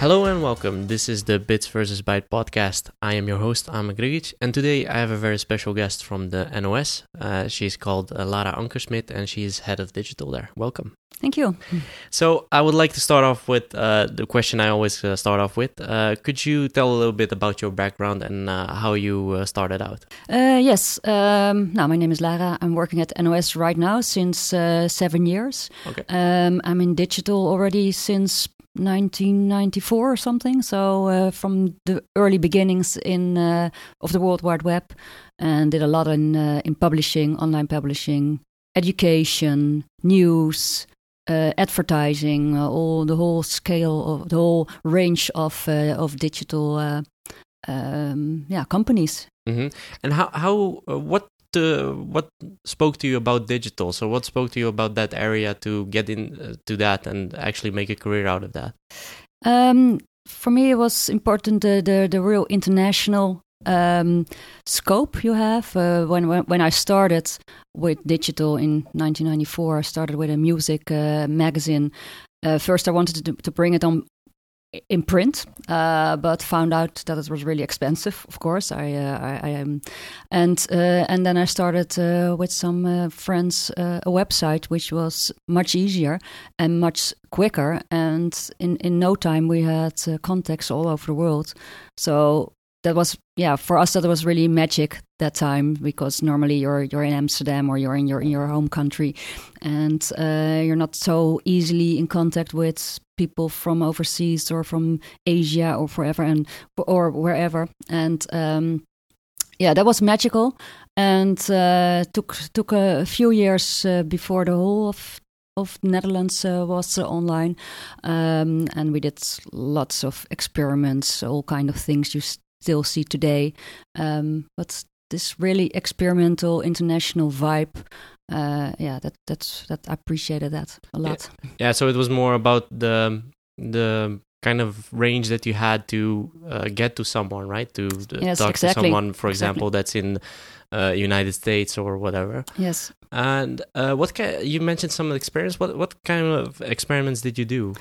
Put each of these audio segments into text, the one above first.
Hello and welcome. This is the Bits vs. Byte podcast. I am your host, Ame Grigic, and today I have a very special guest from the NOS. Uh, she's called uh, Lara Ankersmit, and she is head of digital there. Welcome. Thank you. So, I would like to start off with uh, the question I always uh, start off with. Uh, could you tell a little bit about your background and uh, how you uh, started out? Uh, yes. Um, now, my name is Lara. I'm working at NOS right now since uh, seven years. Okay. Um, I'm in digital already since 1994 or something. So uh, from the early beginnings in uh, of the World Wide Web, and did a lot in uh, in publishing, online publishing, education, news. Uh, advertising, uh, all the whole scale of the whole range of uh, of digital, um, yeah, companies. hmm And how, how what uh, what spoke to you about digital? So, what spoke to you about that area to get into to that and actually make a career out of that? Um, for me, it was important the the, the real international um, scope you have. Uh, when, when when I started with digital in 1994, I started with a music uh, magazine. Uh, first, I wanted to, to bring it on in print, uh, but found out that it was really expensive. Of course, I, uh, I, I and uh, and then I started uh, with some uh, friends uh, a website which was much easier and much quicker. And in in no time we had contacts all over the world. So that was yeah for us that was really magic that time because normally you're you're in Amsterdam or you're in your in your home country, and uh, you're not so easily in contact with people from overseas or from Asia or forever and or wherever. And um, yeah, that was magical, and uh, took took a few years uh, before the whole of of Netherlands uh, was uh, online, um, and we did lots of experiments, all kind of things you still see today. Um, but this really experimental international vibe, uh, yeah, that that's that I appreciated that a lot. Yeah, so it was more about the the kind of range that you had to uh, get to someone, right? To, to Yes, talk exactly. to someone, for Exactly. example, that's in uh, United States or whatever. Yes. And uh, what kind? You mentioned some experience. What what kind of experiments did you do?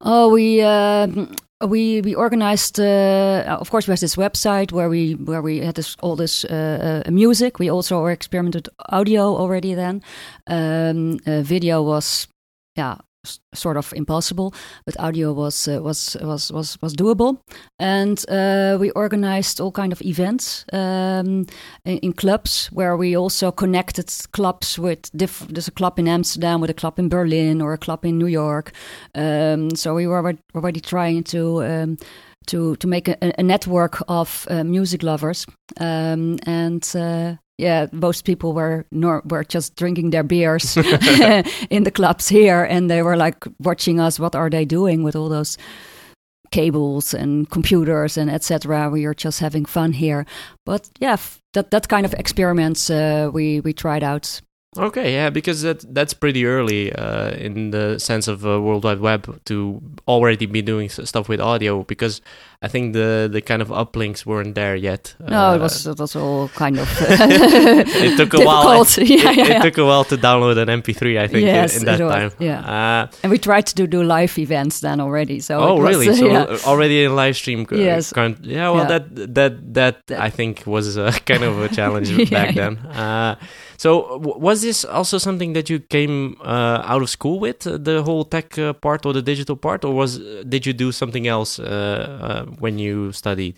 Oh, we um we we organized. Uh, of course, we had this website where we where we had this all this uh, uh, music. We also experimented audio already then. Um, uh, video was, yeah, sort of impossible, but audio was uh, was was was was doable. And uh, we organized all kind of events um, in, in clubs where we also connected clubs with diff- There's a club in Amsterdam with a club in Berlin or a club in New York. Um, so we were already trying to. Um, to, to make a, a network of uh, music lovers, um, and uh, yeah, most people were nor- were just drinking their beers in the clubs here, and they were like watching us. What are they doing with all those cables and computers and etc. We are just having fun here, but yeah, f- that that kind of experiments uh, we we tried out. Okay, yeah, because that that's pretty early uh, in the sense of uh, World Wide Web to already be doing stuff with audio. Because I think the the kind of uplinks weren't there yet. No, Uh, it was it was all kind of it took a while. yeah, it, yeah, yeah. it took a while to download an MP3. I think Yes, in, in that time. yeah. Uh, and we tried to do live events then already. So oh, was, really? So already in live stream. uh, Yes. Yeah. Well, that that that That- I think was uh, kind of a challenge back then. Uh, so w- was this also something that you came uh, out of school with uh, the whole tech uh, part or the digital part, or was did you do something else uh, uh, when you studied?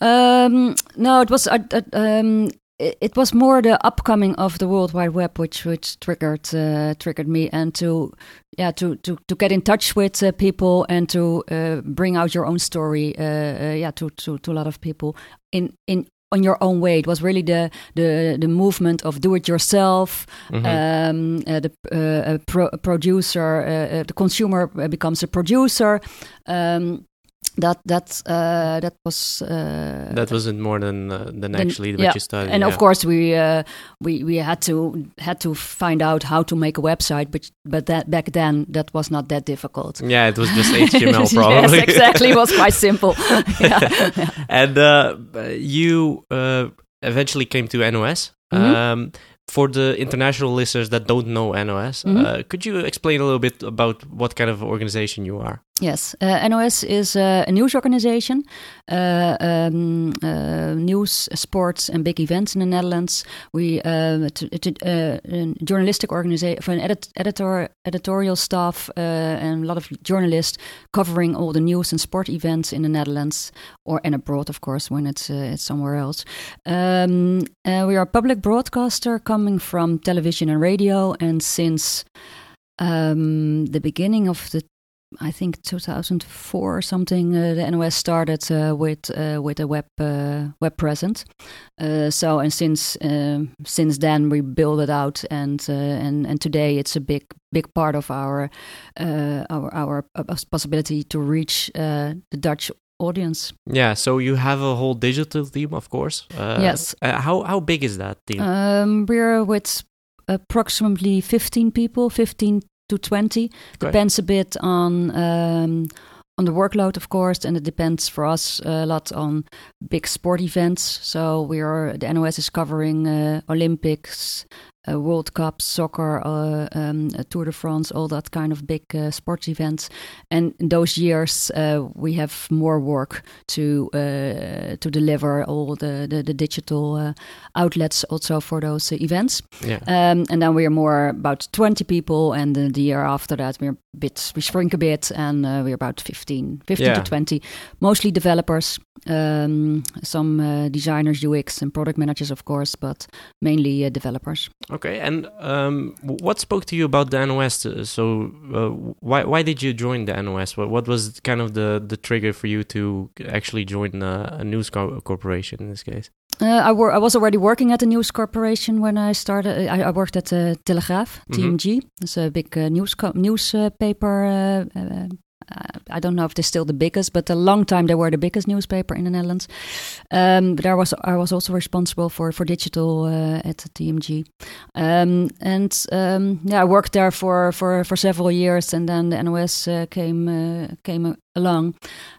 Um, no, it was uh, uh, um, it, was more the upcoming of the World Wide Web, which which triggered uh, triggered me, and to yeah to to, to get in touch with uh, people and to uh, bring out your own story, uh, uh, yeah, to, to to a lot of people in in on your own way. It was really the the the movement of do it yourself. Mhm. Um, uh, the uh, pro- producer, the consumer becomes a producer. Um, that that uh, that was uh, that wasn't more than uh, than actually what yeah. you studied. and yeah. of course we uh, we we had to had to find out how to make a website, but but that back then that was not that difficult. Yeah, it was just HTML probably. yes, exactly. It was quite simple. yeah. and uh, you uh, eventually came to NOS. Mhm. Um, for the international listeners that don't know NOS, Mhm. uh, could you explain a little bit about what kind of organization you are? Yes, uh, NOS is uh, a news organization, uh, um, uh, news, sports, and big events in the Netherlands. We uh, journalistic organization for an edit- editor, editorial staff, and a lot of journalists covering all the news and sport events in the Netherlands or and abroad, of course, when it's it's somewhere else. Um, we are a public broadcaster coming from television and radio, and since um, the beginning of the I think 2004 or something. Uh, the NOS started uh, with uh, with a web uh, web presence. Uh, so and since um, since then we built it out, and uh, and and today it's a big big part of our our our possibility to reach the Dutch audience. Yeah, so you have a whole digital team, of course. yes. how how big is that team? Um, we're with approximately 15 people, 15 to 20. Depends a bit on um, on the workload, of course, and it depends for us a lot on big sport events. So we are the NOS is covering uh, Olympics, uh, World Cup, soccer, uh, um, Tour de France, all that kind of big uh, sports events. And in those years, uh, we have more work to uh, to deliver all the the, the digital uh, outlets also for those events. Yeah. Um, and then we are more about 20 people, and the, the year after that, we're a bit we shrink a bit, and we're about 15, 15 yeah. to 20, mostly developers, um, some designers, UX, and product managers, of course, but mainly developers. Okay, and um, what spoke to you about the NOS? So, uh, why why did you join the NOS? What what was kind of the the trigger for you to actually join a, a news co corporation in this case? Uh, I, I was already working at a news corporation when I started. I, I worked at the Telegraaf, TMG. Mm -hmm. It's a big uh, news newspaper uh, I don't know if they're still the biggest, but a long time they were the biggest newspaper in the Netherlands. Um, but I was I was also responsible for for digital uh, at TMG, um, and um, yeah, I worked there for, for, for several years, and then the NOS uh, came uh, came along,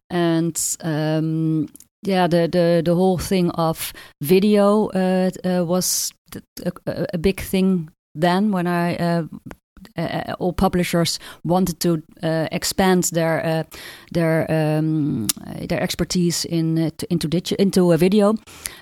and um, yeah, the, the the whole thing of video uh, uh, was a, a, big thing then when I uh, all publishers wanted to uh, expand their uh, their um, their expertise in into into a video,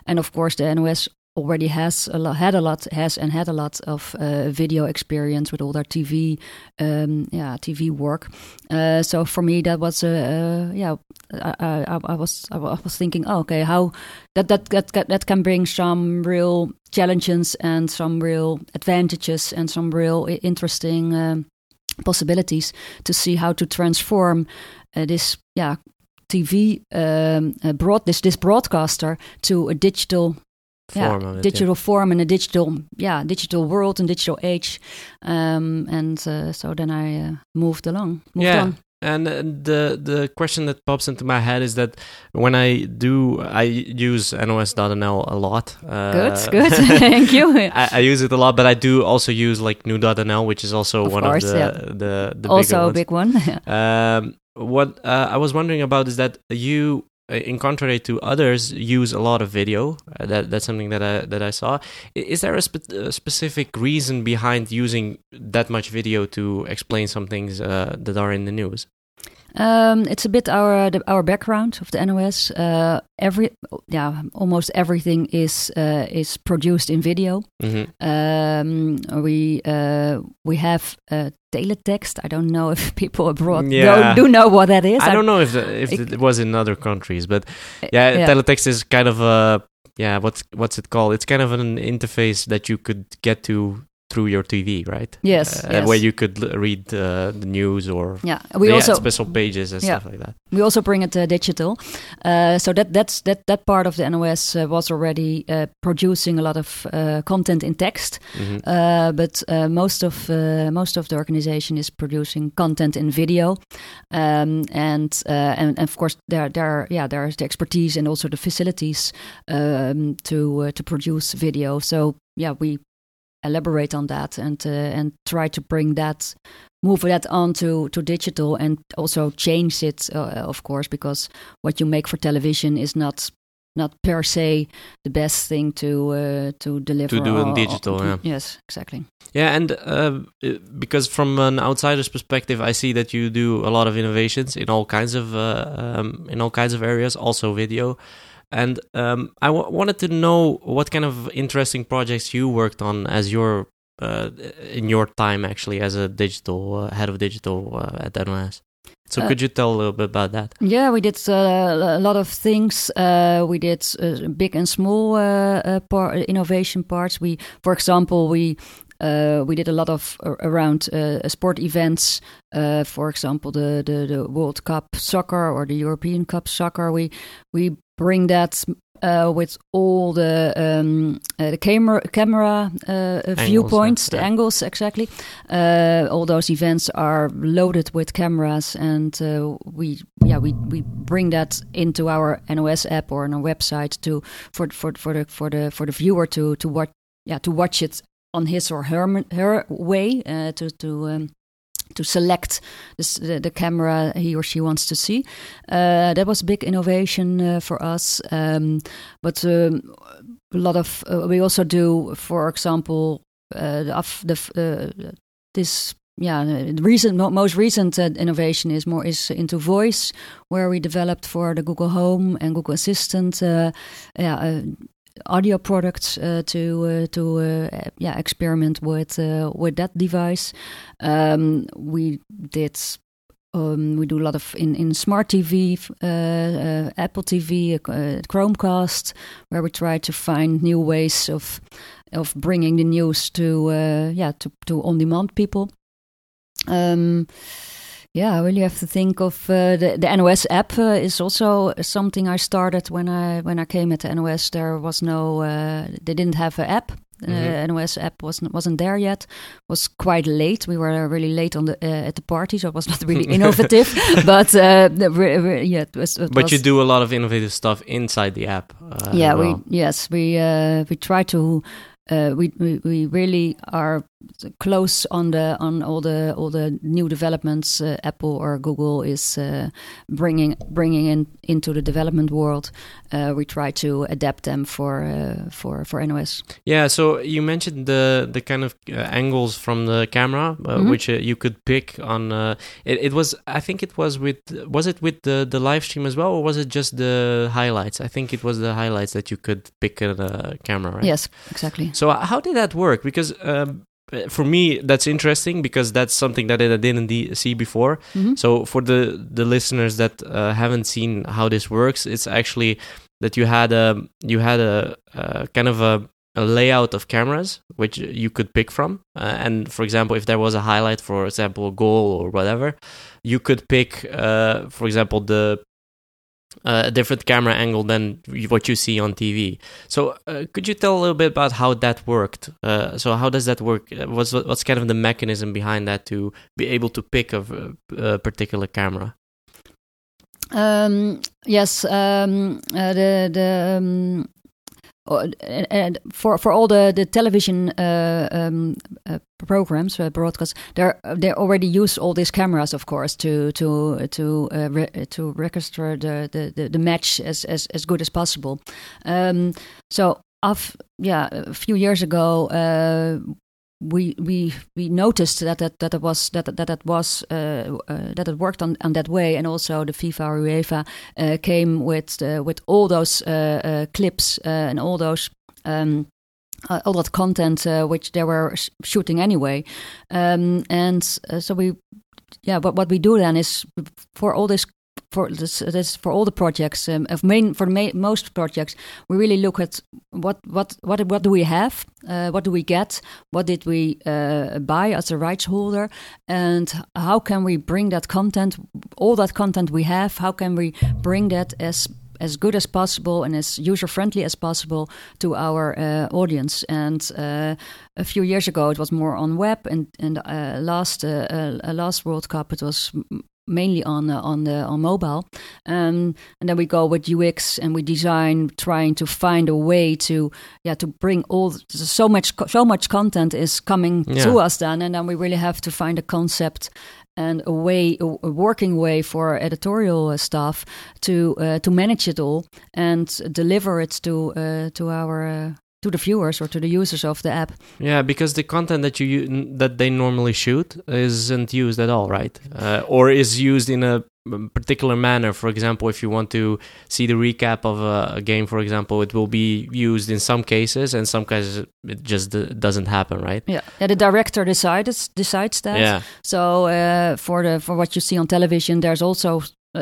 and of course the NOS already has a lot, had a lot, has and had a lot of uh, video experience with all their TV, um, yeah, TV work. Uh, so for me, that was a uh, yeah. I, I, I, was I was thinking, oh, okay, how that, that that that can bring some real challenges and some real advantages and some real interesting um, possibilities to see how to transform uh, this yeah TV um, uh, broad this this broadcaster to a digital form yeah, it, digital yeah. form in a digital yeah digital world and digital age um, and uh, so then i uh, moved along moved yeah on. and the the question that pops into my head is that when I do, I use NOS.nl a lot. Uh, good, good. Thank you. I, I, use it a lot, but I do also use like nu.nl, which is also of one course, of the yeah. the, the also a big one. um, what uh, I was wondering about is that you uh, in contrary to others, use a lot of video. Uh, that that's something that I that I saw. Is there a, spe- a specific reason behind using that much video to explain some things uh, that are in the news? Um, it's a bit our the, our background of the NOS. Uh, every yeah, almost everything is uh, is produced in video. Mm-hmm. Um, we uh, we have teletext. I don't know if people abroad yeah. do, do know what that is. I, I don't know if the, if it, it was in other countries, but yeah, yeah, teletext is kind of a yeah what's what's it called? It's kind of an interface that you could get to through your TV, right? Yes, uh, yes. where you could l- read uh, the news or yeah, we also special pages and yeah. stuff like that. We also bring it uh, digital, uh, so that that's that that part of the NOS uh, was already uh, producing a lot of uh, content in text, mm-hmm. but most of most of the organization is producing content in video, um, and, and and of course there there yeah there's the expertise and also the facilities um, to to produce video. So yeah, we elaborate on that and uh, and try to bring that move that on to, to digital and also change it uh, of course because what you make for television is not not per se the best thing to uh, to deliver To do in digital, or- yeah. Yes, exactly. Yeah, and uh, because from an outsider's perspective, I see that you do a lot of innovations in all kinds of uh, um, in all kinds of areas, also video. And um, I w- wanted to know what kind of interesting projects you worked on as your uh, in your time actually as a digital uh, head of digital uh, at NOS. So Uh, could you tell a little bit about that? Yeah, we did uh, a lot of things. Uh, we did uh, big and small par- innovation parts. We, for example, we uh, we did a lot of uh, around uh, sport events. Uh, for example, the, the the World Cup soccer or the European Cup soccer. We we bring that. Uh, with all the um, uh, the camera camera uh, uh, viewpoints, the angles exactly. Uh, all those events are loaded with cameras, and uh, we yeah we, we bring that into our NOS app or on our website to for for for the for the for the viewer to to watch yeah to watch it on his or her her way uh, to to. Um, to select this, the, the camera he or she wants to see. Uh, that was a big innovation uh, for us. Um, but um, a lot of uh, we also do, for example, uh, the, uh, this yeah the recent most recent uh, innovation is more is into voice, where we developed for the Google Home and Google Assistant. Uh, yeah. Uh, audio products uh, to uh, to uh, yeah experiment with uh, with that device. Um, we did um, we do a lot of in, in smart TV, uh, uh, Apple TV, uh, Chromecast, where we try to find new ways of of bringing the news to yeah to to on demand people. Um, yeah, I really have to think of uh, the the NOS app uh, is also something I started when I when I came at the NOS. There was no uh, they didn't have an app. Uh, Mhm. NOS app wasn't wasn't there yet. Was quite late. We were really late on the uh, at the party, so it was not really innovative. but uh, re- re- yeah, it was. It But was, you do a lot of innovative stuff inside the app. Uh, yeah, as we yes we uh, we try to uh, we, we we really are close on the on all the all the new developments uh, Apple or Google is uh, bringing bringing in into the development world. Uh, we try to adapt them for uh, for for NOS. Yeah, so you mentioned the the kind of uh, angles from the camera, uh, Mhm. which uh, you could pick on. Uh, it, it was, I think, it was with, was it with the the live stream as well, or was it just the highlights? I think it was the highlights that you could pick a camera, right? Yes, exactly. So uh, how did that work? Because um, for me, that's interesting because that's something that I didn't see before. Mhm. So for the the listeners that uh, haven't seen how this works, it's actually that you had a you had a, uh kind of a, a layout of cameras which you could pick from, uh, and for example, if there was a highlight, for example, a goal or whatever, you could pick, uh, for example, the uh, a different camera angle than what you see on TV. So, uh, could you tell a little bit about how that worked? Uh, so, how does that work? Uh, What's what's kind of the mechanism behind that to be able to pick a, a particular camera? Um, yes, um, uh, the the um, and- for for all the the television uh, um, uh, programs uh, broadcasts, they they already use all these cameras, of course, to to to uh, re- to register the, the, the, the match as, as as good as possible. Um, so, of yeah, a few years ago. We we we noticed that that that it was that that it was uh, uh, that it worked on, on that way, and also the FIFA or UEFA uh, came with uh, with all those uh, uh, clips and all those. Um, all that content which they were sh- shooting anyway, um, and so we, yeah, what what we do then is for all this for this, this for all the projects um, of main for the ma- most projects we really look at what what what what do we have uh, what do we get what did we uh, buy as a rights holder and how can we bring that content all that content we have how can we bring that as as good as possible and as user friendly as possible to our uh, audience. And uh, a few years ago, it was more on web, and and uh, last uh, uh, last World Cup, it was mainly on uh, on the on mobile, um, and then we go with UX and we design, trying to find a way to yeah to bring all so much so much content is coming Yeah. to us then, and then we really have to find a concept and a way, a a working way for editorial uh, staff to uh, to manage it all and deliver it to uh, to our uh, to the viewers or to the users of the app. Yeah, because the content that you that they normally shoot isn't used at all, right? Uh, or is used in a um, particular manner. For example, if you want to see the recap of a, a game, for example, it will be used in some cases, and some cases it just doesn't happen, right? Yeah, yeah. The director decides decides that. Yeah, So uh, for the for what you see on television, there's also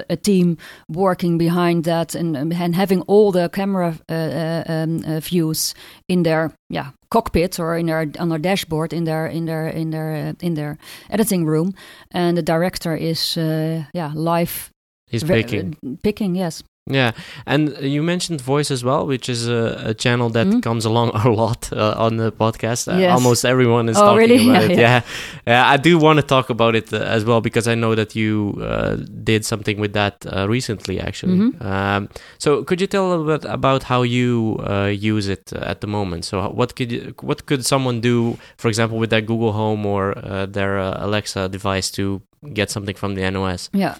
a, team working behind that and, and having all the camera uh, uh, um, uh, views in their yeah cockpit or in their on their dashboard in their in their in their uh, in their editing room, and the director is uh, yeah live he's picking. picking yes Yeah, and you mentioned voice as well, which is a, a channel that Mhm. comes along a lot uh, on the podcast. Uh, almost everyone is Oh, talking really? about Yeah, it. yeah. Yeah. I do want to talk about it uh, as well because I know that you uh, did something with that uh, recently, actually. Mhm. Um, so, could you tell a little bit about how you uh, use it uh, at the moment? So, what could you, what could someone do, for example, with their Google Home or uh, their uh, Alexa device to get something from the NOS? Yeah,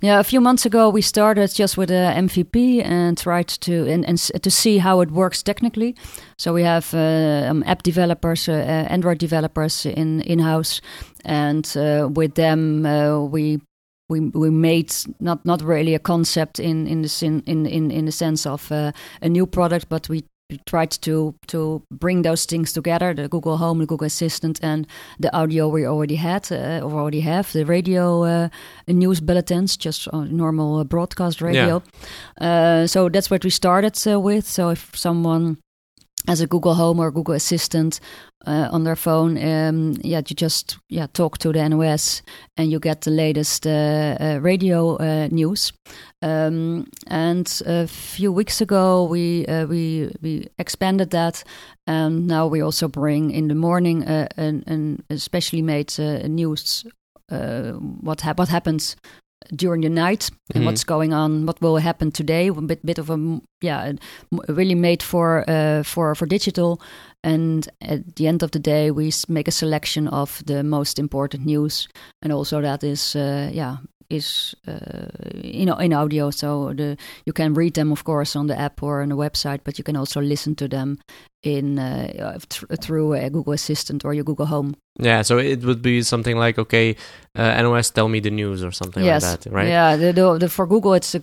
yeah. A few months ago, we started just with a MVP and tried to and, and to see how it works technically. So we have uh, um, app developers, uh, uh, Android developers in in house, and uh, with them uh, we. We, we made not, not really a concept in in the sin, in, in in the sense of uh, a new product, but we tried to to bring those things together: the Google Home, the Google Assistant, and the audio we already had uh, or already have, the radio uh, news bulletins, just normal uh, broadcast radio. Uh, so that's what we started uh, with. So if someone has a Google Home or Google Assistant uh, on their phone, um, yeah, you just yeah talk to the NOS and you get the latest uh, uh, radio uh, news. Um, and a few weeks ago, we uh, we we expanded that, and now we also bring in the morning uh, an, an especially made news. What hap- what happens during the night and Mhm. what's going on, what will happen today? A bit bit of a yeah, really made for uh, for for digital. And at the end of the day, we make a selection of the most important news, and also that is uh, yeah is uh, you know in audio. So the you can read them of course on the app or on the website, but you can also listen to them in uh, th- through a Google Assistant or your Google Home. Yeah, so it would be something like, okay, uh, NOS, tell me the news or something yes, like that, right? Yeah, the, the, the, for Google it's a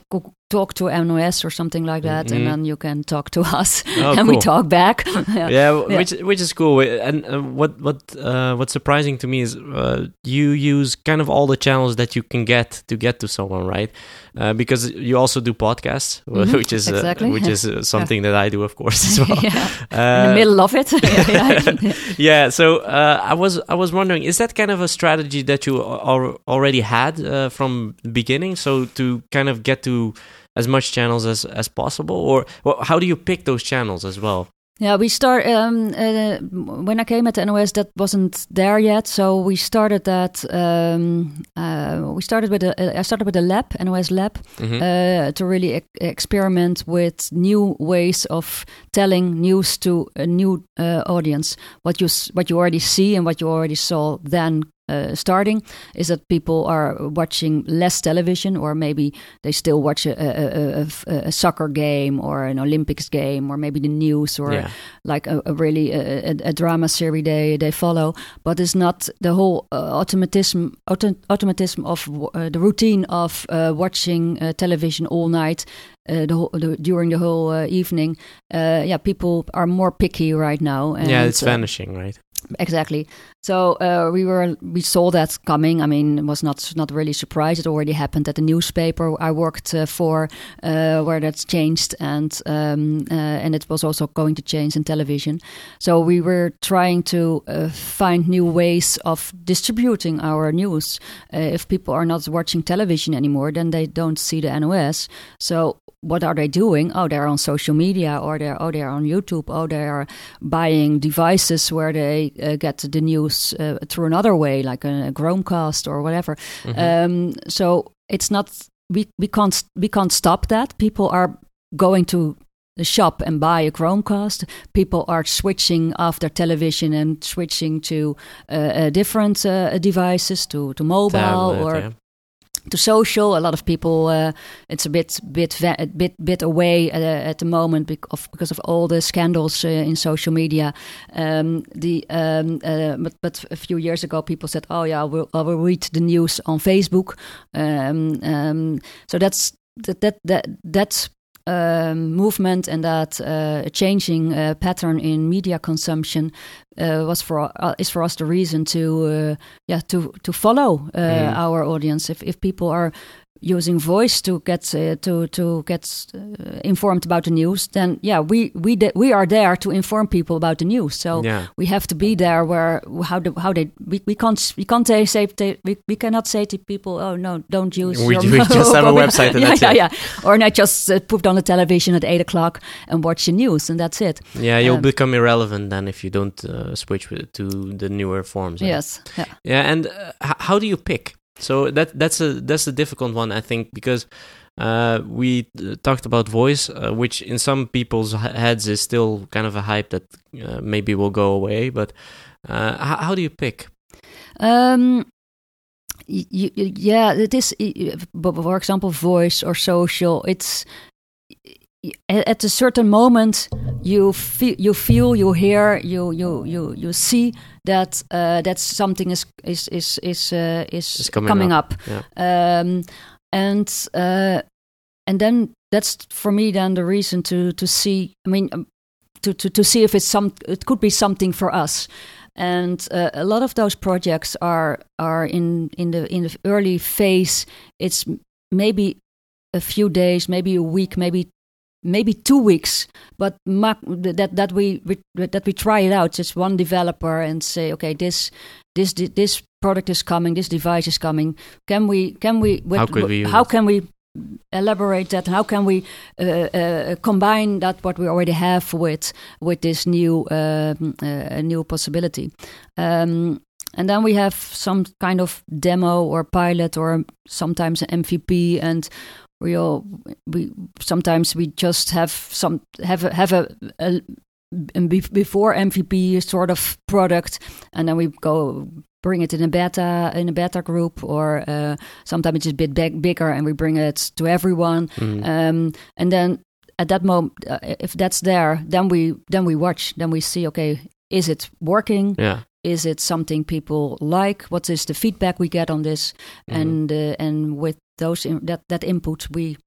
talk to NOS or something like that, Mhm. and then you can talk to us Oh, and we talk back. yeah. Yeah, which which is cool. And uh, what what uh, what's surprising to me is uh, you use kind of all the channels that you can get to get to someone, right? Uh, because you also do podcasts, Mhm, which is uh, exactly. which is uh, something that I do, of course, as well. yeah. Uh, in the middle of it. yeah, so uh, i was i was wondering is that kind of a strategy that you al- already had uh, from the beginning? So to kind of get to as much channels as as possible? Or well, how do you pick those channels as well Yeah, we start um, uh, when I came at the NOS. That wasn't there yet, so we started that. Um, uh, we started with a. I started with a lab, NOS lab, Mhm. uh, to really e- experiment with new ways of telling news to a new uh, audience. What you what you already see and what you already saw then. Uh, starting is that people are watching less television, or maybe they still watch a, a, a- a- soccer game or an Olympics game, or maybe the news, or yeah like a, really a, drama series they they follow. But it's not the whole uh, automatism auto, automatism of uh, the routine of uh, watching uh, television all night. Uh, the, whole, the during the whole uh, evening, uh, yeah, people are more picky right now. And, yeah it's vanishing right Exactly. So uh, we were we saw that coming. I mean, was not not really surprised. It already happened at the newspaper I worked uh, for, uh, where that's changed, and um, uh, and it was also going to change in television. So we were trying to uh, find new ways of distributing our news. Uh, if people are not watching television anymore, then they don't see the NOS. So what are they doing? Oh, they're on social media, or they're oh they're on YouTube, oh they are buying devices where they uh, get the news uh, through another way, like a, a Chromecast or whatever. Um, so it's not we we can't we can't stop that. People are going to the shop and buy a Chromecast. People are switching off their television and switching to uh, uh, different uh, devices, to to mobile Tablet, or yeah. To social. A lot of people, uh, it's a bit, bit, bit, bit away uh, at the moment because of, because of all the scandals uh, in social media. Um, the um, uh, but, but a few years ago, people said, "Oh yeah, I will, I will read the news on Facebook." Um, um, so that's that that that that's um, movement and that uh, changing uh, pattern in media consumption uh, was for uh, is for us the reason to uh, yeah to to follow uh, Mm. our audience. If if people are using voice to get uh, to to get uh, informed about the news, then yeah, we we de- we are there to inform people about the news. So yeah. we have to be there where how the, how they we, we can't we can't say, they, we, we cannot say to people oh no don't use We- your we just have a website and yeah that's yeah it. yeah or not just uh, put on the television at eight o'clock and watch the news and that's it Yeah, you'll Um, become irrelevant then if you don't uh, switch to the newer forms. yes yeah Yeah, and uh, h- how do you pick? So that that's a that's a difficult one, I think, because uh, we uh, talked about voice, uh, which in some people's heads is still kind of a hype that uh, maybe will go away. But uh, h- how do you pick? Um, yeah, it is. For example, voice or social. It's at a certain moment you feel, you feel, you hear, you you you you see that uh, that something is is is is uh, is Is coming up. Yeah. Um, and uh, and then that's for me then the reason to to see. I mean, um, to to to see if it's some. It could be something for us. And uh, a lot of those projects are are in in the in the early phase. It's maybe a few days, maybe a week, maybe maybe two weeks. But ma- that that we, we that we try it out. Just one developer and say, okay, this this this product is coming, this device is coming. Can we can we How could we how can we elaborate that how can we uh, uh, combine that what we already have with with this new um, uh, new possibility um, and then we have some kind of demo or pilot or sometimes an MVP and we all we sometimes we just have some have a, have a, a, a before MVP sort of product and then we go bring it in a beta in a beta group or uh, sometimes it's a bit big, bigger and we bring it to everyone Mm. um, and then at that moment uh, if that's there then we then we watch then we see okay is it working yeah. is it something people like what is the feedback we get on this Mhm. and uh, and with those in, that that input we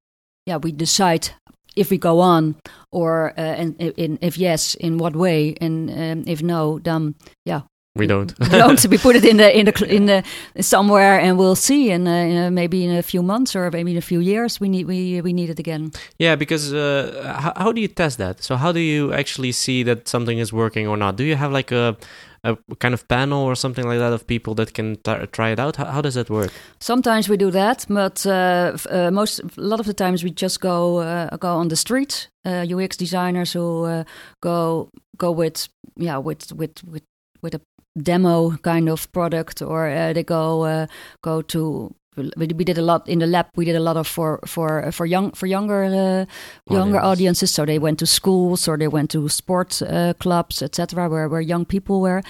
yeah we decide if we go on or uh, and in, if yes in what way and um, if no then yeah. we don't. we don't we put it in the in the in the somewhere and we'll see and uh, maybe in a few months or maybe in a few years we need we we need it again Yeah, because uh, how, how do you test that? So how do you actually see that something is working or not? Do you have like a a kind of panel or something like that of people that can t- try it out? How, how does that work? Sometimes we do that, but uh, uh, most a lot of the times we just go uh, go on the street. Uh, UX designers who uh, go go with yeah with with with with a demo kind of product, or uh, they go uh, go to. We, did a lot in the lab. We did a lot of for for for young for younger uh, younger Audience. audiences. So they went to schools or they went to sports uh, clubs, etc., where where young people were.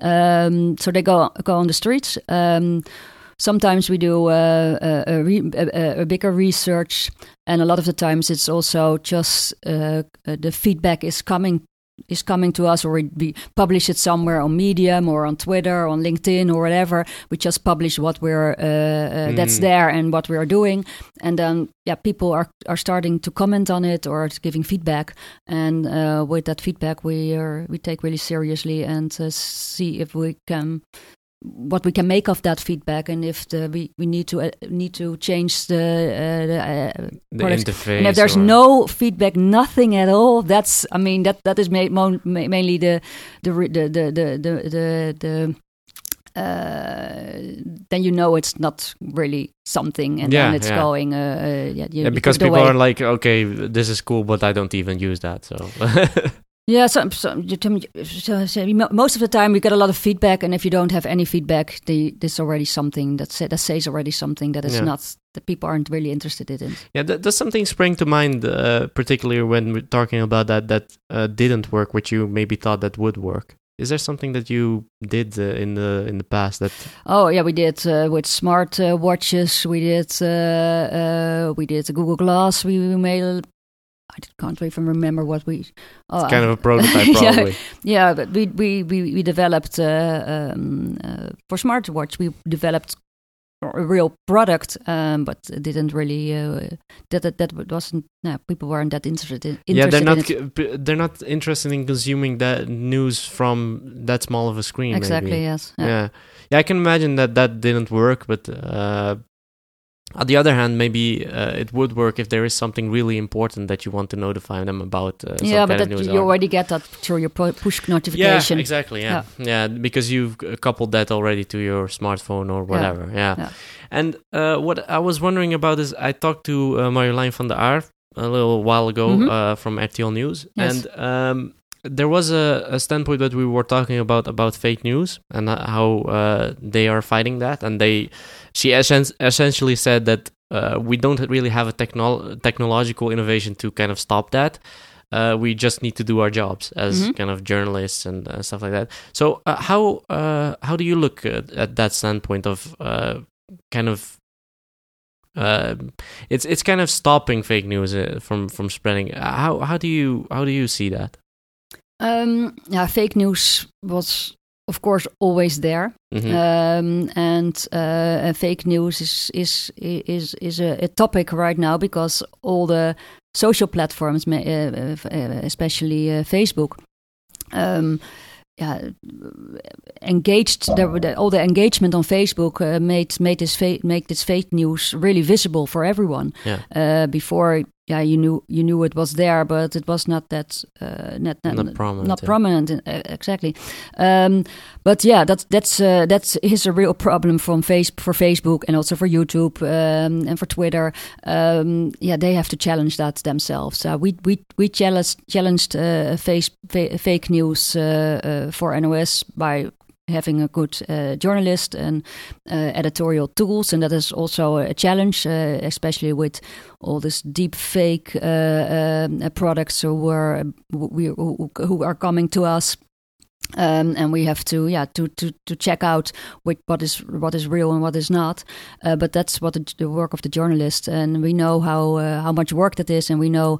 Um, so they go go on the streets. Um, sometimes we do uh, a, a, a bigger research, and a lot of the times it's also just uh, uh, the feedback is coming is coming to us, or we, publish it somewhere on Medium or on Twitter, or on LinkedIn or whatever. We just publish what we're uh, uh, that's Mm. there and what we are doing, and then yeah, people are are starting to comment on it or giving feedback, and uh, with that feedback we are we take really seriously and uh, see if we can what we can make of that feedback and if the, we, we need to uh, need to change the, uh, the uh, The interface. and if there's no feedback nothing at all that's i mean that that is ma- mo- ma- mainly the the the the the the, the, the uh, then you know it's not really something, and Yeah, then it's yeah. going. Uh, uh, yeah, you, yeah, because people away. are like, okay, this is cool, but I don't even use that. So Yeah, some, some, you so, so most of the time we get a lot of feedback, and if you don't have any feedback, the, this already something that say, that says already something that is Yeah. not that people aren't really interested in. yeah, th- does something spring to mind, uh, particularly when we're talking about that that uh, didn't work, which you maybe thought that would work? Is there something that you did uh, in the in the past that? Oh yeah, we did uh, with smart uh, watches. We did uh, uh, we did Google Glass. We, we made. I can't even remember what we. It's kind I- of a prototype, probably. Yeah, but we we we, we developed uh, um, uh, for smartwatch. We developed a real product, um, but it didn't really uh, that, that that wasn't. No, people weren't that interested in. Interested yeah, they're in not. it. They're not interested in consuming that news from that small of a screen. exactly. maybe. Yes. Yeah. yeah, I can imagine that that didn't work, but uh, on the other hand, maybe uh, it would work if there is something really important that you want to notify them about. Uh, yeah, but that, you already get that through your pu- push Yeah, exactly. Yeah. yeah, because you've coupled that already to your smartphone or whatever. Yeah, Yeah. and uh, what I was wondering about is I talked to uh, Marjolein van der Aar a little while ago Mhm. uh, from RTL News, Yes. and um, there was a, a standpoint that we were talking about about fake news and uh, how uh, they are fighting that, and they she essentially said that uh, we don't really have a technol- technological innovation to kind of stop that. Uh, we just need to do our jobs as Mhm. kind of journalists and uh, stuff like that. So, uh, how uh, how do you look at, at that standpoint of uh, kind of uh, it's it's kind of stopping fake news uh, from from spreading? How how do you how do you see that? Um, yeah, fake news was of course always there. Mhm. Um, and uh, fake news is is is is a, a topic right now because all the social platforms, uh, uh, especially uh, Facebook, um, yeah, engaged. The, all the engagement on Facebook uh, made made this fa- make this fake news really visible for everyone. Yeah. Uh, before, yeah, you knew you knew it was there, but it was not that uh, not, Not prominent, Not yeah. prominent, uh, exactly. Um, but yeah, that's that's uh, that's is a real problem from face for Facebook and also for YouTube um, and for Twitter. Um, yeah, they have to challenge that themselves. Uh, we we we challenged challenged uh, face, fa- fake news uh, for NOS by having a good uh, journalist and uh, editorial tools, and that is also a challenge, uh, especially with all this deep fake uh, um, products who are we who, are coming to us. Um, and we have to yeah to to to check out which, what is what is real and what is not. Uh, but that's what the, the work of the journalist, and we know how uh, how much work that is, and we know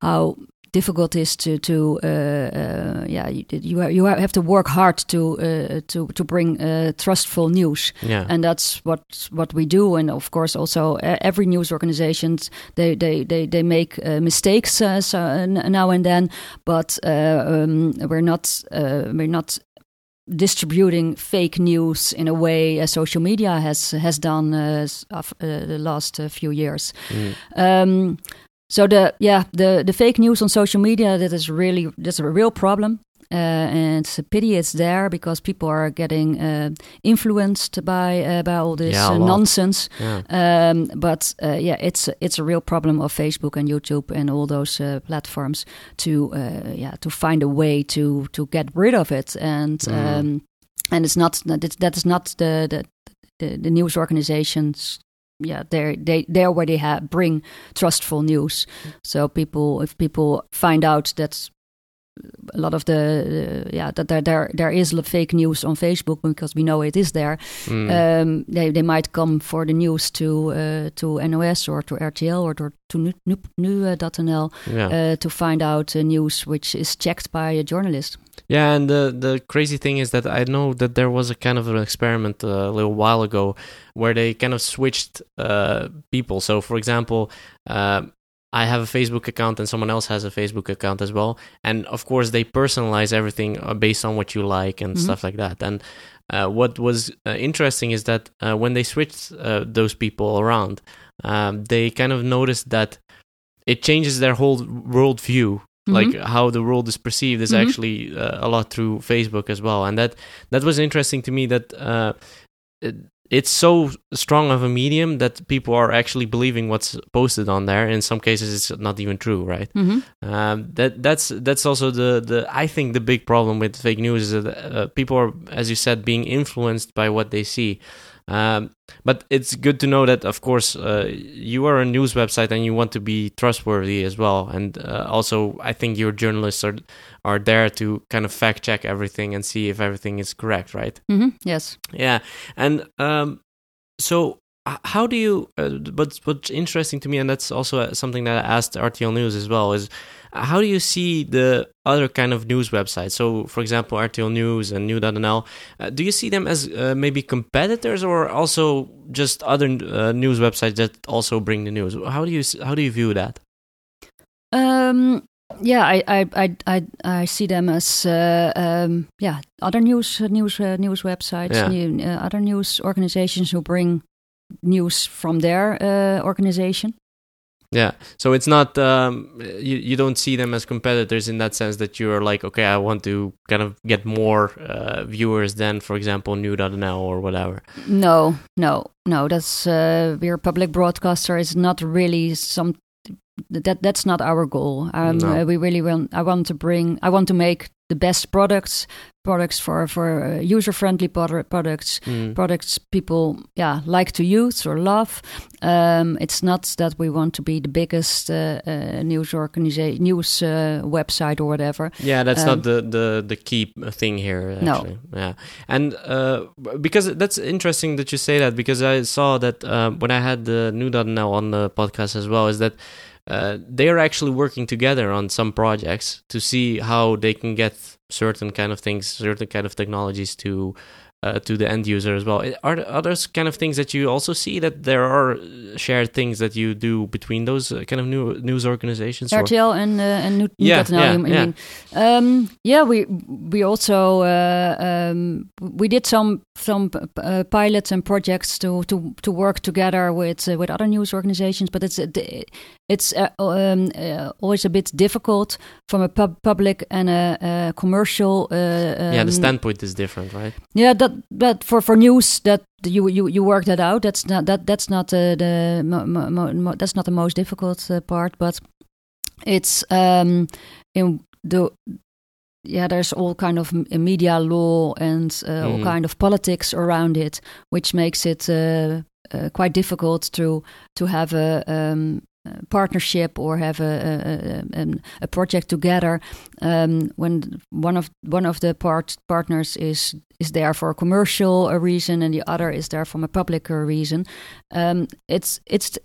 how difficult it is to to uh, uh, yeah you you have to work hard to uh, to to bring uh, trustful news yeah. and that's what what we do and of course also every news organizations they they they, they make uh, mistakes uh, so, uh, now and then but uh, um, we're not uh, we're not distributing fake news in a way uh, social media has has done uh, uh, the last uh, few years Mm. um, so the yeah the the fake news on social media that is really that's a real problem. Uh, and it's a pity it's there because people are getting uh, influenced by uh, by all this Yeah, uh, nonsense. yeah. Um, but uh, yeah, it's it's a real problem of Facebook and YouTube and all those uh, platforms to uh, yeah to find a way to to get rid of it and Mm. um, and it's not that that is not the the, the, the news organizations. Yeah, they they they already have bring trustful news. So people, if people find out that a lot of the uh, yeah that there there there is fake news on Facebook because we know it is there. Mm. Um, they they might come for the news to uh, to NOS or to RTL or to, to nu- nu- nu.nl yeah. uh, to find out uh, news which is checked by a journalist. Yeah, and the the crazy thing is that I know that there was a kind of an experiment uh, a little while ago where they kind of switched uh, people. So, for example, uh, I have a Facebook account and someone else has a Facebook account as well, and of course they personalize everything uh, based on what you like and Mhm. stuff like that. And uh, what was uh, interesting is that uh, when they switched uh, those people around, um, they kind of noticed that it changes their whole worldview like how the world is perceived is Mhm. actually uh, a lot through Facebook as well, and that that was interesting to me. That uh, it, it's so strong of a medium that people are actually believing what's posted on there. In some cases, it's not even true, right? hmm Um, that that's that's also the the I think the big problem with fake news is that uh, people are, as you said, being influenced by what they see. Um, but it's good to know that, of course, uh, you are a news website and you want to be trustworthy as well. And uh, also, I think your journalists are are there to kind of fact check everything and see if everything is correct, right? hmm Yes. Yeah, and um, so how do you? Uh, what's what's interesting to me, and that's also uh, something that I asked RTL News as well, is how do you see the other kind of news websites? So, for example, RTL News and nu.nl. Uh, do you see them as uh, maybe competitors, or also just other uh, news websites that also bring the news? How do you how do you view that? Um, yeah, I, I, I, I, I see them as uh, um, yeah other news news uh, news websites, Yeah. new, uh, other news organizations who bring news from their uh, organization. Yeah, so it's not um, you. You don't see them as competitors in that sense that you're like, okay, I want to kind of get more uh, viewers than, for example, nu.nl or whatever. No, no, no. That's uh, we're a public broadcaster. Is not really some. That that's not our goal. Um, No. uh, we really want. I want to bring. I want to make the best products, products for for uh, user friendly products, Mm. products people yeah like to use or love. Um, it's not that we want to be the biggest uh, uh, news organization, news uh, website or whatever. Yeah, that's Um, not the, the the key thing here. No. Actually. Yeah, and uh, because that's interesting that you say that because I saw that uh, when I had the new now on the podcast as well, is that. Uh, they are actually working together on some projects to see how they can get certain kind of things, certain kind of technologies to uh, to the end user as well. Are there others kind of things that you also see that there are shared things that you do between those uh, kind of new news organizations? or- RTL and uh, and New- Yeah, nu.nl, yeah, you, you yeah. Um, yeah, we we also uh, um, we did some some uh, pilots and projects to to to work together with uh, with other news organizations, but it's uh, it's uh, um, uh, always a bit difficult from a pub- public and a, a commercial. Uh, yeah, the um, standpoint is different, right? yeah, that that for for news that you you you work that out. That's not that that's not uh, the mo, mo, mo, mo- that's not the most difficult uh, part, but it's um in the yeah there's all kind of m- media law and uh, all Mhm. kind of politics around it, which makes it uh, uh, quite difficult to to have a um, a partnership or have a a, a, a project together um, when one of one of the part partners is is there for a commercial reason and the other is there from a public uh, reason. Um, it's it's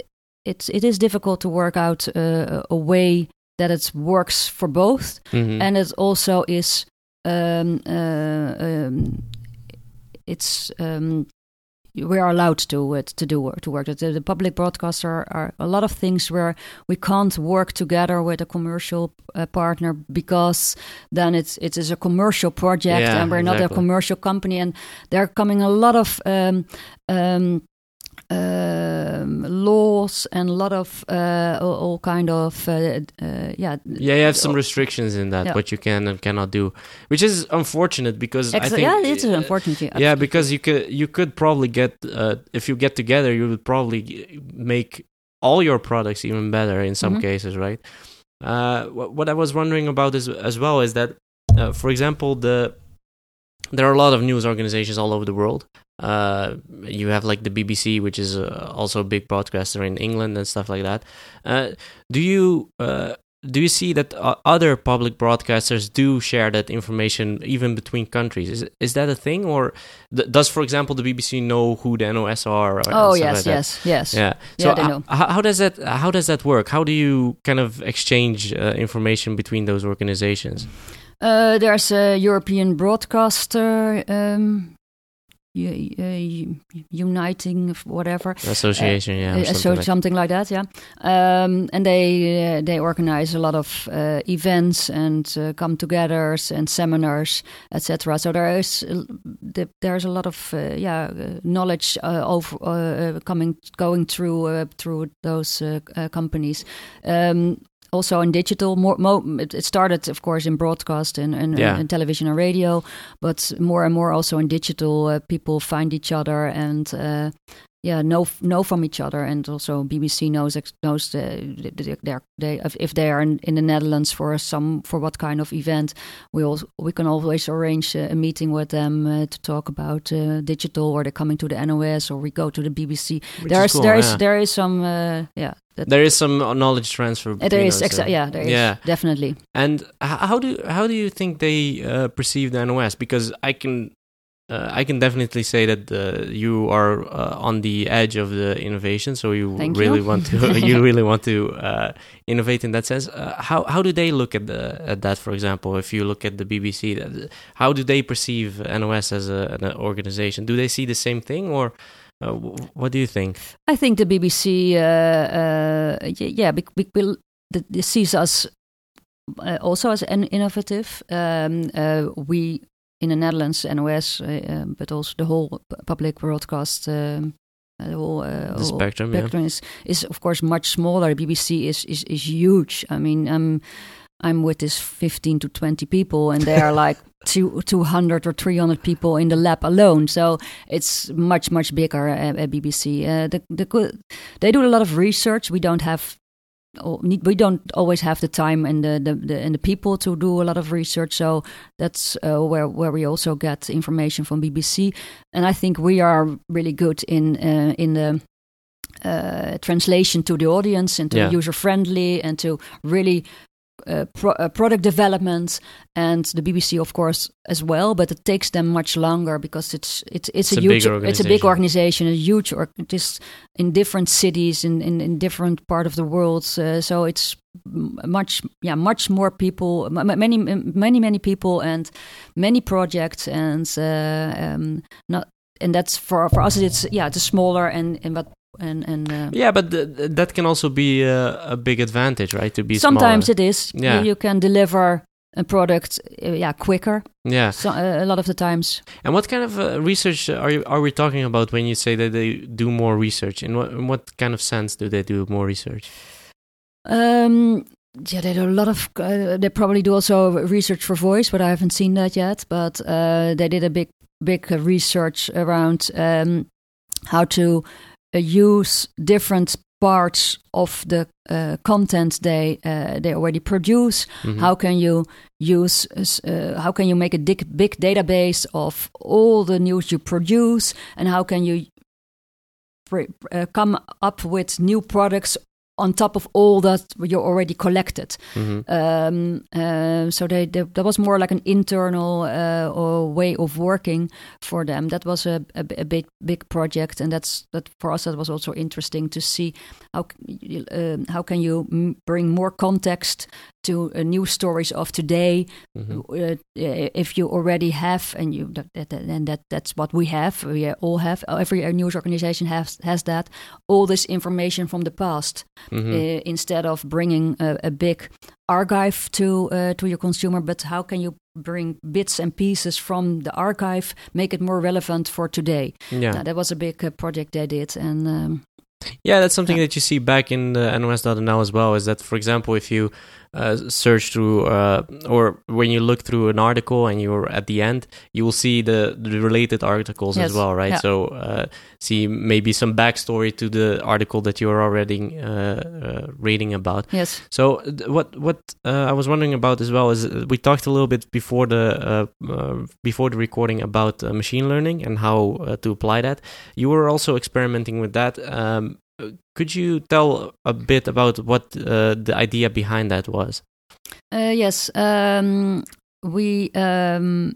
it's it is difficult to work out uh, a way that it works for both, Mhm. and it also is um, uh, um, it's um, we are allowed to uh, to do to work. The, the public broadcaster are a lot of things where we can't work together with a commercial uh, partner because then it's it is a commercial project Yeah, and we're not a commercial company and there are coming a lot of um, um, um, laws and a lot of uh, all, all kind of uh, uh, yeah Yeah, you have some restrictions in that Yeah. what you can and cannot do, which is unfortunate because I think yeah it's unfortunately Yeah, because you could you could probably get uh, if you get together, you would probably make all your products even better in some Mhm. cases, right? Uh, what, what I was wondering about is as well is that, uh, for example, the there are a lot of news organizations all over the world. Uh, you have like the BBC, which is uh, also a big broadcaster in England and stuff like that. Uh, do you uh, do you see that uh, other public broadcasters do share that information even between countries? Is is that a thing, or th- does, for example, the BBC know who the NOS are? oh yes like yes yes Yeah. Yeah, So they know. how, does that how does that work? How do you kind of exchange uh, information between those organizations? Uh, there's a European broadcaster um, uh, uniting of whatever. Association, yeah, or Uh, something so like- something like that, yeah. Um, and they uh, they organize a lot of uh, events and uh, come-togethers and seminars, etc. So there is uh, there's a lot of uh, yeah uh, knowledge uh, over uh, uh, coming going through uh, through those uh, uh, companies. Um, also in digital. More, mo it, it started, of course, in broadcast and, and, Yeah. and television and radio, but more and more also in digital. Uh, people find each other and uh, yeah, know know from each other, and also BBC knows knows the, the, their they if, they are in, in the Netherlands for some for what kind of event, we also we can always arrange a, a meeting with them uh, to talk about uh, digital, or they're coming to the NOS, or we go to the BBC. Which There is is cool, there is yeah. there is some uh, yeah that, there is some knowledge transfer. there is there between is us, exa- uh, yeah there is yeah. definitely And how do how do you think they uh, perceive the NOS? Because I can uh, I can definitely say that uh, you are uh, on the edge of the innovation. So you Thank really you. want to you really want to uh, innovate in that sense. Uh, how how do they look at the at that? For example, if you look at the BBC, that- how do they perceive NOS as a, an organization? Do they see the same thing or? Uh, what do you think? I think the BBC, uh, uh, yeah, be, be, will- the, the sees us uh, also as an innovative. Um, uh, we in the Netherlands, NOS, uh, um, but also the whole public broadcast, um, uh, the whole, uh, The whole spectrum, yeah. is, is of course much smaller. BBC is is is huge. I mean, I'm I'm with this 15 to 20 people, and they are like two, 200 or 300 people in the lab alone. So it's much much bigger at, at BBC. Uh, the the they do a lot of research. We don't have. We don't always have the time and the, the, the and the people to do a lot of research, so that's uh, where where we also get information from BBC, and I think we are really good in uh, in the uh, translation to the audience and to Yeah. user friendly and to really pro- uh, product development and the BBC of course as well but it takes them much longer because it's it's it's, It's a, a huge it's a big organization. a huge or just in different cities in, in, in different part of the world uh, so it's much yeah much more people many many many people and many projects and uh, um, not and that's for for us it's yeah it's smaller and and but and and uh, Yeah, but th- th- that can also be a, a big advantage, right? To be sometimes smaller. it is Yeah. you, you can deliver a product uh, yeah quicker yeah. so, uh, a lot of the times And what kind of uh, research are you are we talking about when you say that they do more research? In what in what kind of sense do they do more research? um yeah they do a lot of uh, they probably do also research for voice but i haven't seen that yet but uh, they did a big big uh, research around um, how to uh, use different parts of the uh, content they uh, they already produce Mhm. how can you use uh, how can you make a big, big database of all the news you produce and how can you uh, come up with new products on top of all that you already collected Mhm. um, uh, so they, they, that was more like an internal uh, way of working for them. That was a, a, a big big project, and that's that for us. That was also interesting to see how uh, how can you m- bring more context to uh, news stories of today. Mhm. Uh, if you already have, and you that, that, and that that's what we have. We all have. Every uh, news organization has has that. All this information from the past Mhm. uh, instead of bringing a, a big archive to uh, to your consumer but how can you bring bits and pieces from the archive make it more relevant for today yeah. Now, that was a big uh, project they did and um, Yeah, that's something Yeah. that you see back in the NOS.nl as well. Is that, for example, if you uh, search through uh, or when you look through an article and you're at the end, you will see the, the related articles as well, right? yeah. So uh, see maybe some backstory to the article that you're already uh, uh, reading about. yes So what what uh, I was wondering about as well is we talked a little bit before the uh, uh, before the recording about uh, machine learning and how uh, to apply that. You were also experimenting with that. Um, could you tell a bit about what uh, the idea behind that was? uh, yes um, we um,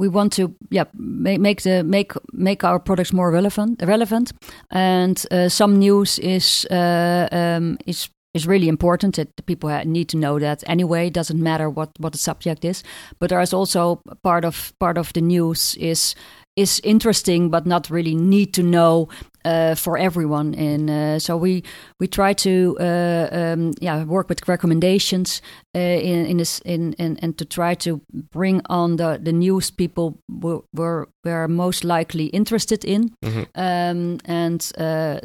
we want to yeah make, make the make make our products more relevant relevant. And uh, some news is uh, um, is is really important that people need to know that anyway. It doesn't matter what what the subject is. But there is also part of part of the news is is interesting but not really need to know uh, for everyone and uh, so we we try to uh, um, yeah work with recommendations uh, in in this in, in and to try to bring on the the news people were were, were most likely interested in Mhm. um, and uh,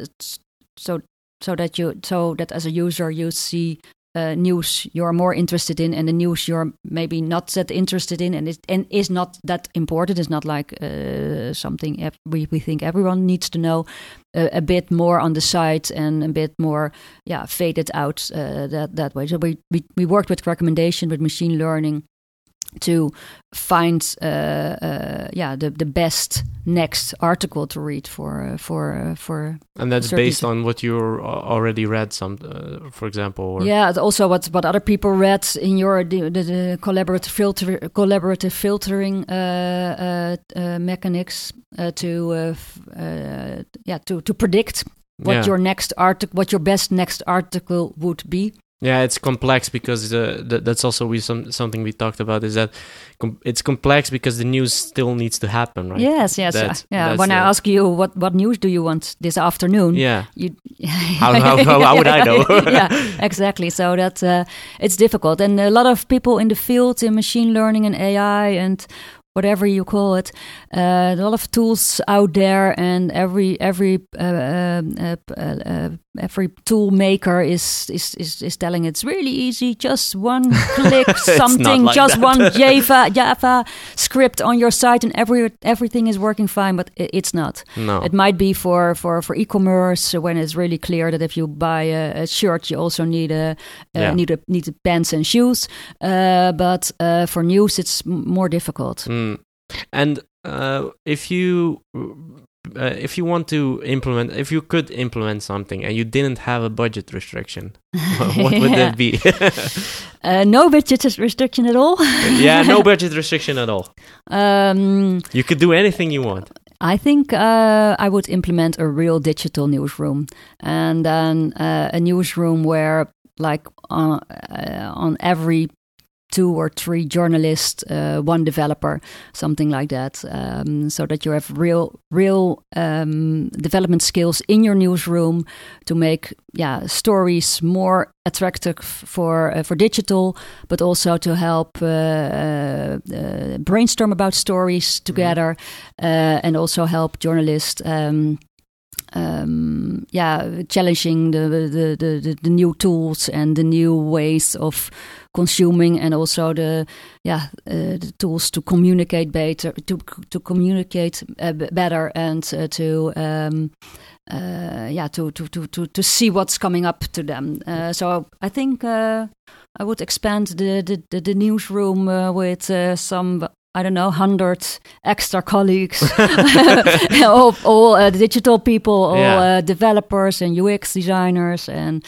so so that you so that as a user you see uh, news you're more interested in and the news you're maybe not that interested in. And it and is not that important. It's not like uh, something we, we think everyone needs to know uh, a bit more on the side and a bit more yeah faded out that that way. So we, we we worked with recommendation with machine learning to find uh, uh, yeah the, the best next article to read for uh, for uh, for And that's based on what you already read, some, uh, for example. Or, yeah also what what other people read in your the, the, the collaborative filter collaborative filtering uh, mechanics uh, to uh, uh, yeah to to predict what yeah. your next article what your best next article would be Yeah, it's complex because uh, th- that's also we some something we talked about is that com- it's complex because the news still needs to happen, right? yes yes That's- yeah when i ask you what what news do you want this afternoon Yeah. you How- how- how- how would I know? yeah exactly so that uh, it's difficult and a lot of people in the field in machine learning and ai and whatever you call it uh, a lot of tools out there and every every uh, um, uh, uh, uh, every tool maker is, is is is telling it's really easy just one click something like just that. one java java script on your site and every everything is working fine but it's not No. it might be for for for e-commerce when it's really clear that if you buy a, a shirt, you also need a uh, Yeah. need a need the pants and shoes. Uh, but uh, for news, it's m- more difficult. Mm. And uh, if you uh, if you want to implement, if you could implement something and you didn't have a budget restriction, what would that be? Uh, no budget restriction at all. yeah, no budget restriction at all. Um, You could do anything you want. I think uh, I would implement a real digital newsroom, and then uh, a newsroom where, like, on, uh, on every two or three journalists, uh, one developer, something like that, um, so that you have real, real um, development skills in your newsroom to make, yeah, stories more attractive for uh, for digital, but also to help uh, uh, uh, brainstorm about stories together, uh, and also help journalists. Um, um, yeah, challenging the, the, the, the, new tools and the new ways of consuming, and also the yeah uh, the tools to communicate better, to to communicate uh, better, and uh, to um, uh, yeah to, to to to to see what's coming up to them. Uh, so I think uh, I would expand the the, the, the newsroom with some. I don't know, hundred extra colleagues, all, all uh, digital people, all Yeah. uh, developers and UX designers, and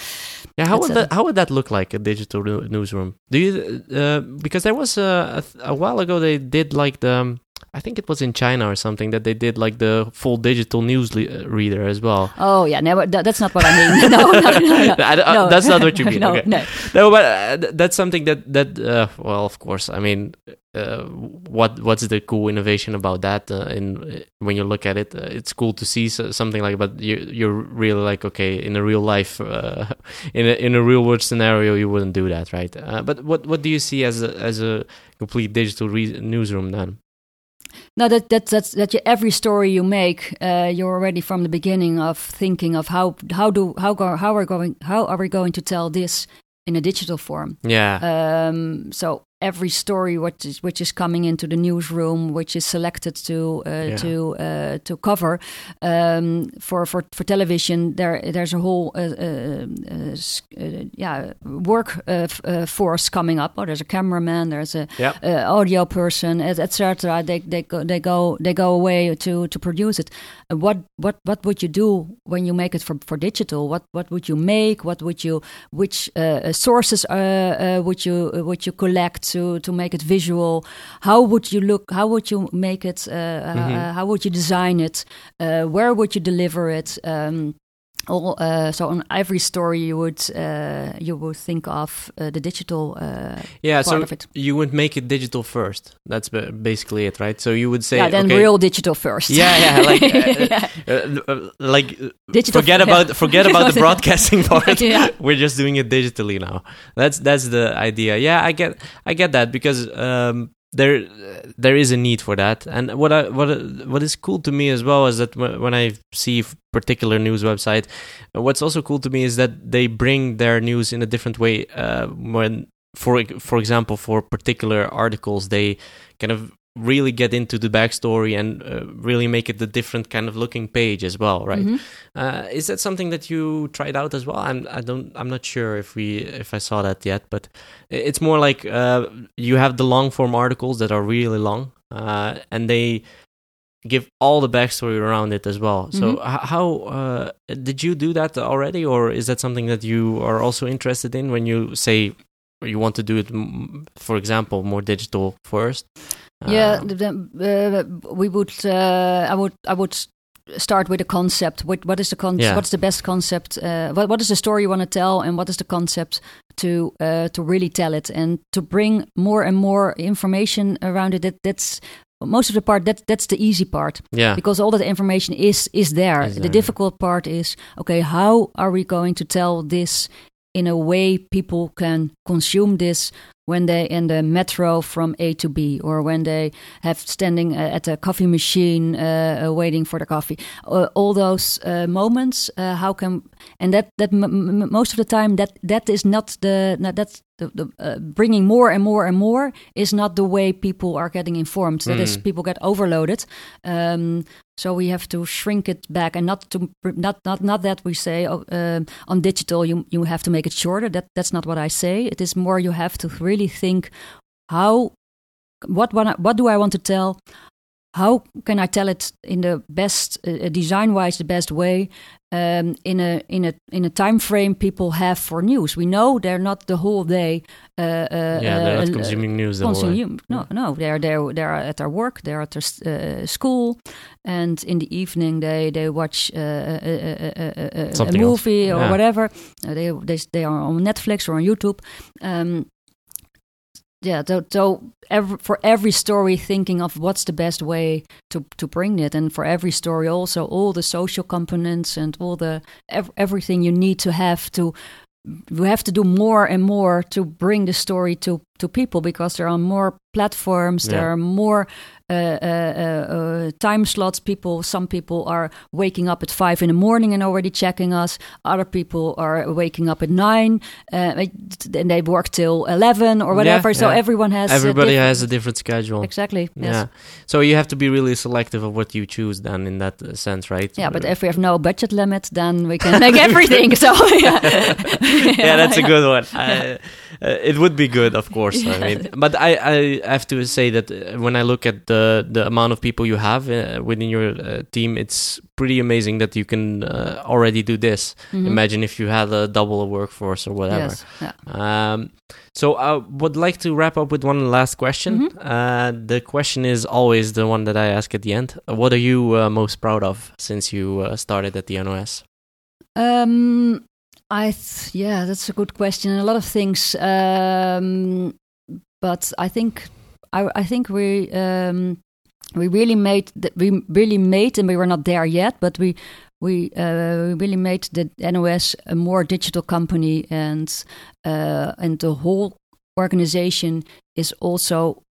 Yeah, how would that how would that look like a digital newsroom? Do you uh, because there was a, a a while ago they did like the um, I think it was in China or something that they did like the full digital news uh, reader as well. oh yeah, never. that, that's not what I mean. no, no, no, no. I- I- no. that's not what you mean. no, okay. no. No, but uh, that's something that that uh, well, of course. I mean, uh, what what's the cool innovation about that? Uh, in when you look at it, uh, it's cool to see something like. But you you're really like okay in a real life, uh, in a in a real world scenario, you wouldn't do that, right? Uh, but what what do you see as a as a complete digital newsroom then? No, that that that's that you, every story you make, uh, you're already from the beginning of thinking of how how do how go how are going how are we going to tell this in a digital form. Yeah, Um, so every story which is which is coming into the newsroom, which is selected to uh, Yeah. to uh, to cover um, for for for television, there there's a whole uh, uh, uh, uh, yeah work uh, uh, force coming up. Oh, there's a cameraman, there's a uh, audio person, etc. They they go they go they go away to to produce it. What what what would you do when you make it for for digital? What what would you make? What would you which sources would you would you collect to to make it visual? How would you look? How would you make it? Uh, Mhm. uh, how would you design it? Uh, where would you deliver it? Um, all, uh, so on every story you would uh, you would think of uh, the digital uh, Yeah, part so of it. you would make it digital first. That's basically it, right? So you would say, yeah, then okay, real digital first. Yeah, yeah, like, uh, Yeah. uh, like Digital forget about forget about the broadcasting part. Yeah. We're just doing it digitally now. That's that's the idea. Yeah, I get I get that because um, there there is a need for that. And what i what what is cool to me as well is that when i see particular news website what's also cool to me is that they bring their news in a different way uh, when for for example for particular articles they kind of really get into the backstory and uh, really make it a different kind of looking page as well right mm-hmm. uh, is that something that you tried out as well i'm i don't i'm not sure if we if i saw that yet but it's more like uh, you have the long form articles that are really long uh, and they give all the backstory around it as well so mm-hmm. how uh, did you do that already or is that something that you are also interested in when you say you want to do it for example more digital first yeah, um, uh, we would. Uh, I would. I would start with a concept. What, what is the concept? Yeah. What's the best concept? Uh, what What is the story you want to tell, and what is the concept to uh, to really tell it, and to bring more and more information around it. That that's most of the part that that's the easy part yeah because all that information is is there. is there the difficult part is okay how are we going to tell this in a way people can consume this when they in the metro from A to B, or when they have standing uh, at a coffee machine uh, uh, waiting for the coffee. Uh, all those uh, moments, uh, how can and that that most of the time that that is not the that's the, the bringing more and more and more is not the way people are getting informed. That mm. is, people get overloaded. Um, so we have to shrink it back, and not to not not not that we say oh, uh, on digital you you have to make it shorter. That that's not what I say. It is more you have to really think how what what, what do I want to tell? How can I tell it in the best uh, design wise the best way um, in a in a in a time frame people have for news. We know they're not the whole day. Uh, uh, yeah, they're not uh, consuming news. Consuming, no, no, they're they're they're at their work, they're at their uh, school, and in the evening they they watch uh, a, a, movie else. or yeah. whatever. they they they are on Netflix or on YouTube. Um, yeah so, every, for every story thinking of what's the best way to to bring it and for every story also all the social components and all the ev- everything you need to have to you have to do more and more to bring the story to to people because there are more platforms yeah. there are more uh, uh, uh, uh, time slots. People, some people are waking up at five in the morning and already checking us. Other people are waking up at nine uh, and they work till eleven or whatever. Yeah, so everyone has everybody a has a different schedule. Exactly. Yes. Yeah. So you have to be really selective of what you choose then in that sense, right? Yeah, but if we have no budget limit, then we can make everything. So yeah. yeah, that's a good one. I, it would be good, of course. I mean, but I, I have to say that uh, when I look at the the amount of people you have uh, within your uh, team, it's pretty amazing that you can uh, already do this. Mm-hmm. Imagine if you had a double workforce or whatever. Yes. Yeah. Um, so I would like to wrap up with one last question. Mm-hmm. the question is always the one that I ask at the end. What are you most proud of since you started at the NOS? Um, I th- yeah, that's a good question. A lot of things, um, but I think I, I think we um, we really made the, we really made, and we were not there yet, but we we uh, we really made the NOS a more digital company, and uh, and the whole organization is also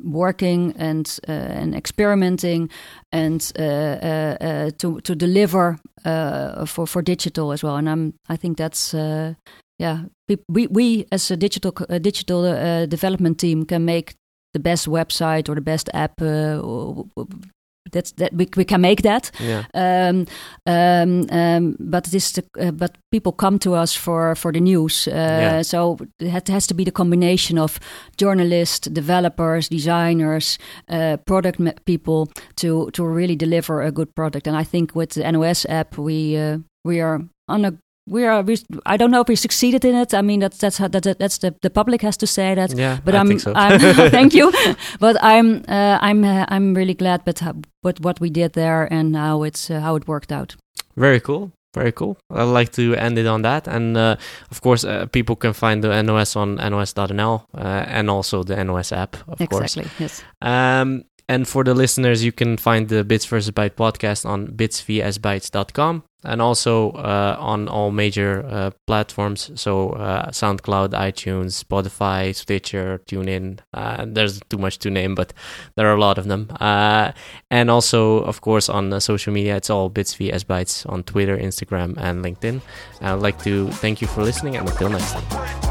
working and uh, and experimenting and uh, uh, uh to to deliver uh, for for digital as well. And I'm I think that's uh, yeah we we as a digital digital development team can make the best website or the best app that's that we, we can make that yeah. um, um, um, but this the, uh, but people come to us for for the news uh, yeah. so it has to be the combination of journalists developers designers uh, product people to to really deliver a good product and i think with the nos app we uh, we are on a we are. We, I don't know if we succeeded in it. I mean, that's that's how, that, that's the the public has to say that. Yeah, but I am so. I'm thank you. But I'm uh, I'm uh, I'm really glad but what what we did there and how it's uh, how it worked out. Very cool. Very cool. I'd like to end it on that. And uh, of course, uh, people can find the NOS on nos.nl uh, and also the NOS app, of exactly, course. yes. Um, and for the listeners, you can find the Bits vs. Byte podcast on bitsvsbytes.com. and also uh, on all major uh, platforms. So uh, SoundCloud, iTunes, Spotify, Stitcher, TuneIn. Uh, there's too much to name, but there are a lot of them. Uh, and also, of course, on uh, social media, it's all Bits v S Bytes on Twitter, Instagram, and LinkedIn. I'd like to thank you for listening, and until next time.